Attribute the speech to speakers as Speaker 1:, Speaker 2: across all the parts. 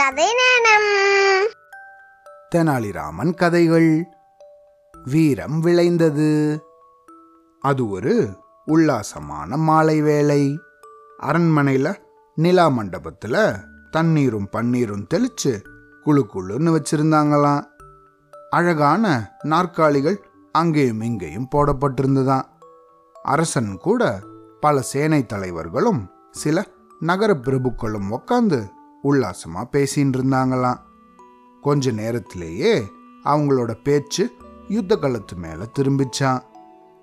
Speaker 1: கதை நேரம்
Speaker 2: தெனாலிராமன் கதைகள். வீரம் விளைந்தது. அது ஒரு உல்லாசமான மாலை வேளை. அரண்மனையில நிலா மண்டபத்துல தண்ணீரும் பன்னீரும் தெளிச்சு குளு குளுன்னு வச்சிருந்தாங்களாம். அழகான நாற்காலிகள் அங்கேயும் இங்கேயும் போடப்பட்டிருந்ததாம். அரசன் கூட பல சேனை தலைவர்களும் சில நகர பிரபுக்களும் உட்காந்து உல்லாசமாக பேசின்னு இருந்தாங்களாம் கொஞ்ச நேரத்திலேயே அவங்களோட பேச்சு யுத்த காலத்து மேலே திரும்பிச்சான்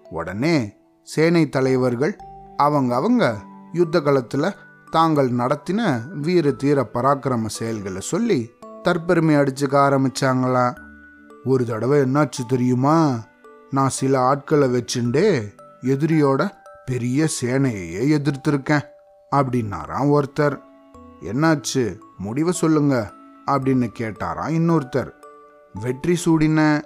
Speaker 2: உடனே சேனை தலைவர்கள் அவங்க அவங்க யுத்த காலத்தில் தாங்கள் நடத்தின வீர தீர பராக்கிரம செயல்களை சொல்லி தற்பெருமை அடிச்சுக்க ஆரம்பிச்சாங்களாம். ஒரு தடவை என்னாச்சு தெரியுமா? நான் சில ஆட்களை வச்சுண்டே எதிரியோட பெரிய சேனையையே எதிர்த்திருக்கேன் அப்படின்னாராம் ஒருத்தர். என்னாச்சு? முடிவை சொல்லுங்க அப்படின்னு கேட்டாராம் இன்னொருத்தர். வெற்றி சூடின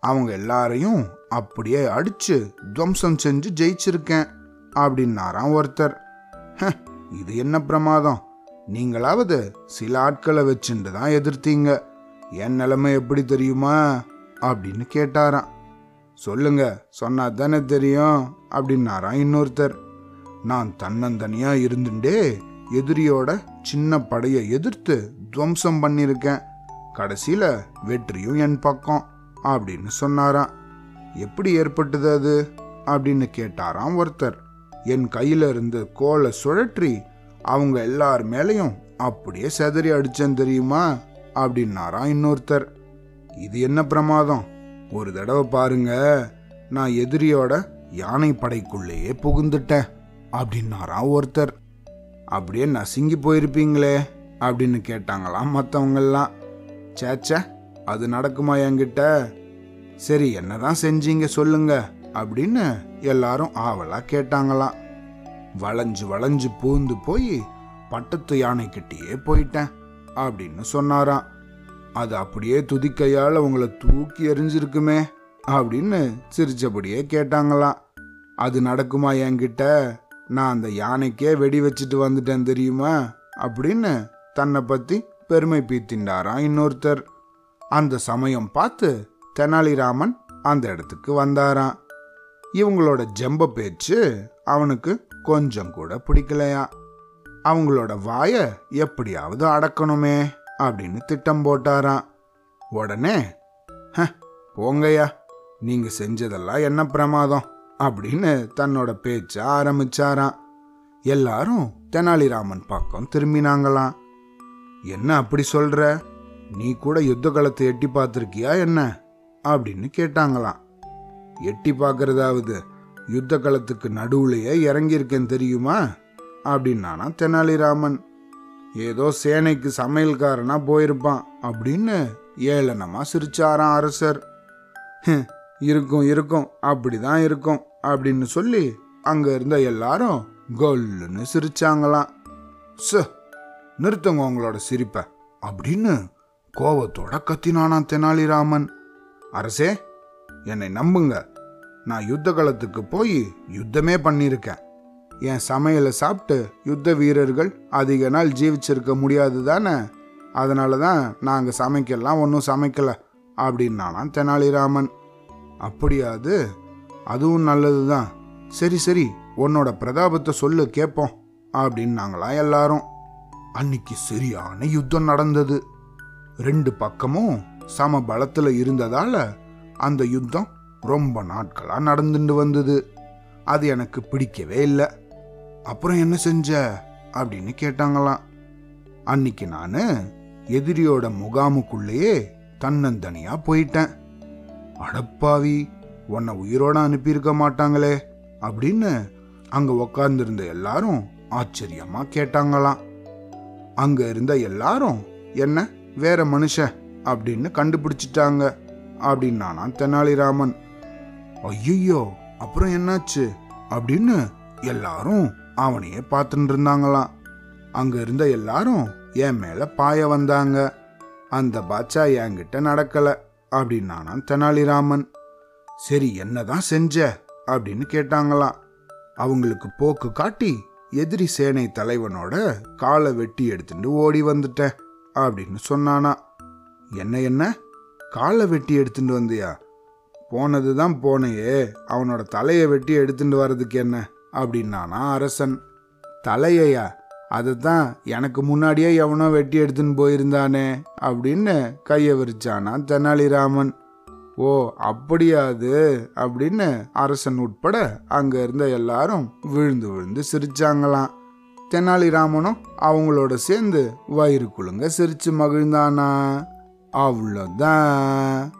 Speaker 2: அவங்க எல்லாரையும் அப்படியே அடிச்சு துவம்சம் செஞ்சு ஜெயிச்சிருக்கேன் அப்படின்னாராம் ஒருத்தர். "ஹ, இது என்ன பிரமாதம்? நீங்களாவது சில ஆட்களை வச்சுட்டு தான் எதிர்த்தீங்க. என் நிலைமை எப்படி தெரியுமா? அப்படின்னு கேட்டாராம். சொல்லுங்க சொன்னா தானே தெரியும் அப்படின்னாராம் இன்னொருத்தர். நான் தன்னந்தனியா இருந்துட்டே எதிரியோட சின்ன படையை எதிர்த்து துவம்சம் பண்ணியிருக்கேன். கடைசியில் வெற்றியும் என் பக்கம் அப்படின்னு சொன்னாராம். எப்படி ஏற்பட்டது அது? அப்படின்னு கேட்டாராம் ஒருத்தர். என் கையில இருந்து கோலை சுழற்றி அவங்க எல்லார் மேலையும் அப்படியே செதறி அடிச்சேன் தெரியுமா? அப்படின்னாராம் இன்னொருத்தர். இது என்ன பிரமாதம்? ஒரு தடவை பாருங்க. நான் எதிரியோட யானை படைக்குள்ளேயே புகுந்துட்டேன். அப்படின்னாராம் ஒருத்தர். அப்படியே நசுங்கி போயிருப்பீங்களே அப்படின்னு கேட்டாங்களாம் மற்றவங்கெல்லாம் சேச்சே அது நடக்குமா என்கிட்ட? சரி என்னதான் செஞ்சீங்க சொல்லுங்க அப்படின்னு எல்லாரும் ஆவலா கேட்டாங்களாம். வளைஞ்சு வளைஞ்சு பூந்து போய் பட்டத்து யானைக்கிட்டேயே போயிட்டேன் அப்படின்னு சொன்னாராம். அது அப்படியே துதிக்கையால் உங்களை தூக்கி எறிஞ்சிருக்குமே அப்படின்னு சிரிச்சபடியே கேட்டாங்களாம். அது நடக்குமா என்கிட்ட? நான் அந்த யானைக்கே வெடி வச்சுட்டு வந்துட்டேன் தெரியுமா? அப்படின்னு தன்னை பற்றி பெருமை பீத்தின்றாராம் இன்னொருத்தர். அந்த சமயம் பார்த்து தெனாலிராமன் அந்த இடத்துக்கு வந்தாராம். இவங்களோட ஜெம்ப பேச்சு அவனுக்கு கொஞ்சம் கூட பிடிக்கலையா? அவங்களோட வாய எப்படியாவது அடக்கணுமே அப்படின்னு திட்டம் போட்டாராம். உடனே போங்கய்யா நீங்க செஞ்சதெல்லாம் என்ன பிரமாதம்? அப்படின்னு தன்னோட பேச்ச ஆரம்பிச்சாராம். எல்லாரும் தெனாலிராமன் பக்கம் திரும்பினாங்களாம். என்ன அப்படி சொல்ற? நீ கூட யுத்த களத்தை எட்டி பார்த்துருக்கியா என்ன? அப்படின்னு கேட்டாங்களாம். எட்டி பார்க்கறதாவது யுத்த களத்துக்கு நடுவுலையே இறங்கியிருக்கேன் தெரியுமா? அப்படின்னானா தெனாலிராமன். ஏதோ சேனைக்கு சமையல்காரனா போயிருப்பான் அப்படின்னு ஏளனமா சிரிச்சாராம் அரசர். இருக்கும் இருக்கும் அப்படிதான் இருக்கும் அப்படின்னு சொல்லி அங்க இருந்த எல்லாரும் கொல்லுன்னு சிரிச்சாங்களாம். ச நிறுத்துங்க உங்களோட சிரிப்பை அப்படின்னு கோபத்தோட கத்தினானா தெனாலிராமன். அரசே என்னை நம்புங்க. நான் யுத்த களத்துக்கு போய் யுத்தமே பண்ணியிருக்கேன் என் சமையலை சாப்பிட்டு யுத்த வீரர்கள் அதிக நாள் ஜீவிச்சிருக்க முடியாது தானே? அதனால தான் நாங்கள் சமைக்கலாம் ஒன்றும் சமைக்கல அப்படின்னாலாம் தெனாலிராமன். அப்படியாது அதுவும் நல்லது தான் சரி சரி உன்னோட பிரதாபத்தை சொல்லு கேட்போம் அப்படின்னாங்களாம் எல்லாரும். அன்னைக்கு சரியான யுத்தம் நடந்தது. ரெண்டு பக்கமும் சம பலத்தில் இருந்ததால அந்த யுத்தம் ரொம்ப நாட்களாக நடந்துட்டு வந்தது. அது எனக்கு பிடிக்கவே இல்லை. அப்புறம் என்ன செஞ்ச? அப்படின்னு கேட்டாங்களாம். அன்னைக்கு நான் எதிரியோட முகாமுக்குள்ளேயே தன்னந்தனியாக போயிட்டேன். அடப்பாவி உன்னை உயிரோட அனுப்பியிருக்க மாட்டாங்களே அப்படின்னு அங்கே உக்காந்துருந்த எல்லாரும் ஆச்சரியமாக கேட்டாங்களாம். அங்கே இருந்த எல்லாரும் என்ன வேற மனுஷன் அப்படின்னு கண்டுபிடிச்சிட்டாங்க அப்படின்னானா தெனாலிராமன். ஐயோ அப்புறம் என்னாச்சு? அப்படின்னு எல்லாரும் அவனையே பார்த்துட்டு இருந்தாங்களாம். அங்கே இருந்த எல்லாரும் என் மேலே பாய வந்தாங்க. அந்த பாட்சா என்கிட்ட நடக்கலை அப்படின்னானா தெனாலிராமன். சரி என்னதான் செஞ்ச? அப்படின்னு கேட்டாங்களாம். அவங்களுக்கு போக்கு காட்டி எதிரி சேனை தலைவனோட காலை வெட்டி எடுத்துட்டு ஓடி வந்துட்டேன் அப்படின்னு சொன்னானா. என்ன என்ன? காலை வெட்டி எடுத்துட்டு வந்தியா? போனது தான் போனையே அவனோட தலையை வெட்டி எடுத்துட்டு வர்றதுக்கு என்ன? அப்படின்னானா அரசன். தலையையா? அதுதான் எனக்கு முன்னாடியே எவனோ வெட்டி எடுத்துன்னு போயிருந்தானே அப்படின்னு கையை விரிச்சானா தெனாலிராமன். ஓ அப்படியா அது அப்படின்னு அரசன் உட்பட அங்க இருந்த எல்லாரும் விழுந்து விழுந்து சிரிச்சாங்களாம். தெனாலிராமனும் அவங்களோட சேர்ந்து வயிறு குழுங்க சிரிச்சு மகிழ்ந்தானா? அவ்வளோதான்